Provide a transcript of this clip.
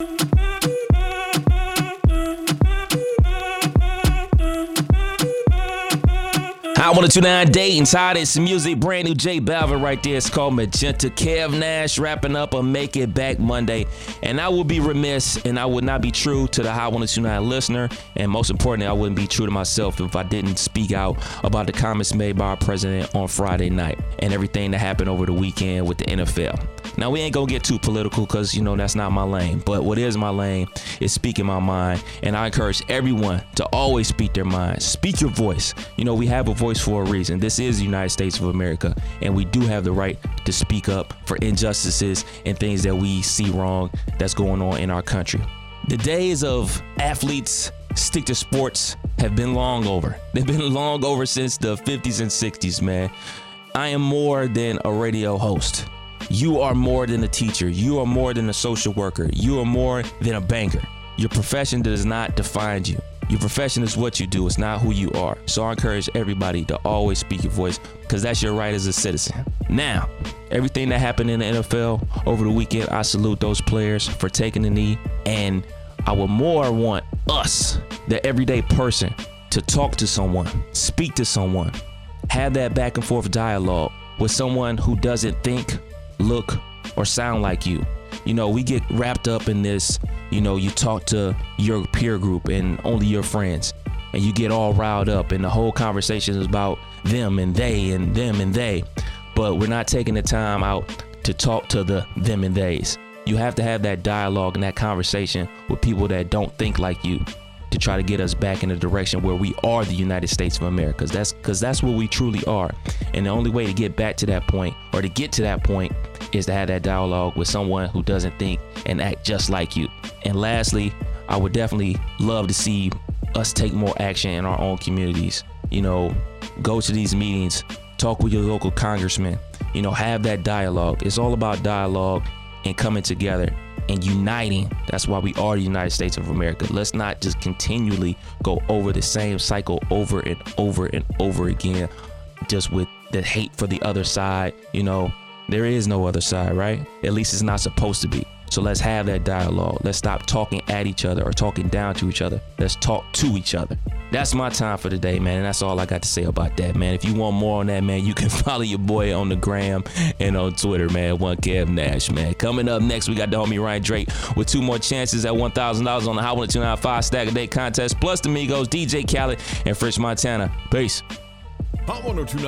I want to tune in Dayton's hottest music, brand new J Balvin right there. It's called Mi Gente. Kev Nash wrapping up a Make It Back Monday. And I would be remiss and I would not be true to the Hot 1029 listener. And most importantly, I wouldn't be true to myself if I didn't speak out about the comments made by our president on Friday night and everything that happened over the weekend with the NFL. Now, we ain't gonna get too political because, you know, that's not my lane. But what is my lane is speaking my mind. And I encourage everyone to always speak their mind, speak your voice. You know, we have a voice for a reason. This is the United States of America, and we do have the right to speak up for injustices and things that we see wrong that's going on in our country. The days of athletes stick to sports have been long over. They've been long over since the 50s and 60s, man. I am more than a radio host. You are more than a teacher. You are more than a social worker. You are more than a banker. Your profession does not define you. Your profession is what you do, it's not who you are. So I encourage everybody to always speak your voice because that's your right as a citizen. Now, everything that happened in the NFL over the weekend, I salute those players for taking the knee. And I would more want us, the everyday person, to talk to someone, speak to someone, have that back and forth dialogue with someone who doesn't think, look, or sound like you. You know, we get wrapped up in this, you know, you talk to your peer group and only your friends, and you get all riled up, and the whole conversation is about them and they and them and they. But we're not taking the time out to talk to the them and theys. You have to have that dialogue and that conversation with people that don't think like you to try to get us back in the direction where we are the United States of America. Cause that's because that's what we truly are. And the only way to get back to that point or to get to that point is to have that dialogue with someone who doesn't think and act just like you. And lastly, I would definitely love to see us take more action in our own communities. You know, go to these meetings, talk with your local congressman, you know, have that dialogue. It's all about dialogue and coming together and uniting. That's why we are the United States of America. Let's not just continually go over the same cycle over and over and over again, just with the hate for the other side. You know, there is no other side, right? At least it's not supposed to be. So let's have that dialogue. Let's stop talking at each other or talking down to each other. Let's talk to each other. That's my time for today, man. And that's all I got to say about that, man. If you want more on that, man, you can follow your boy on the gram and on Twitter, man. One Kev Nash, man. Coming up next, we got the homie Ryan Drake with two more chances at $1,000 on the Hot 1025 Stack a Day contest, plus the Migos, DJ Khaled, and French Montana. Peace. Hot 1029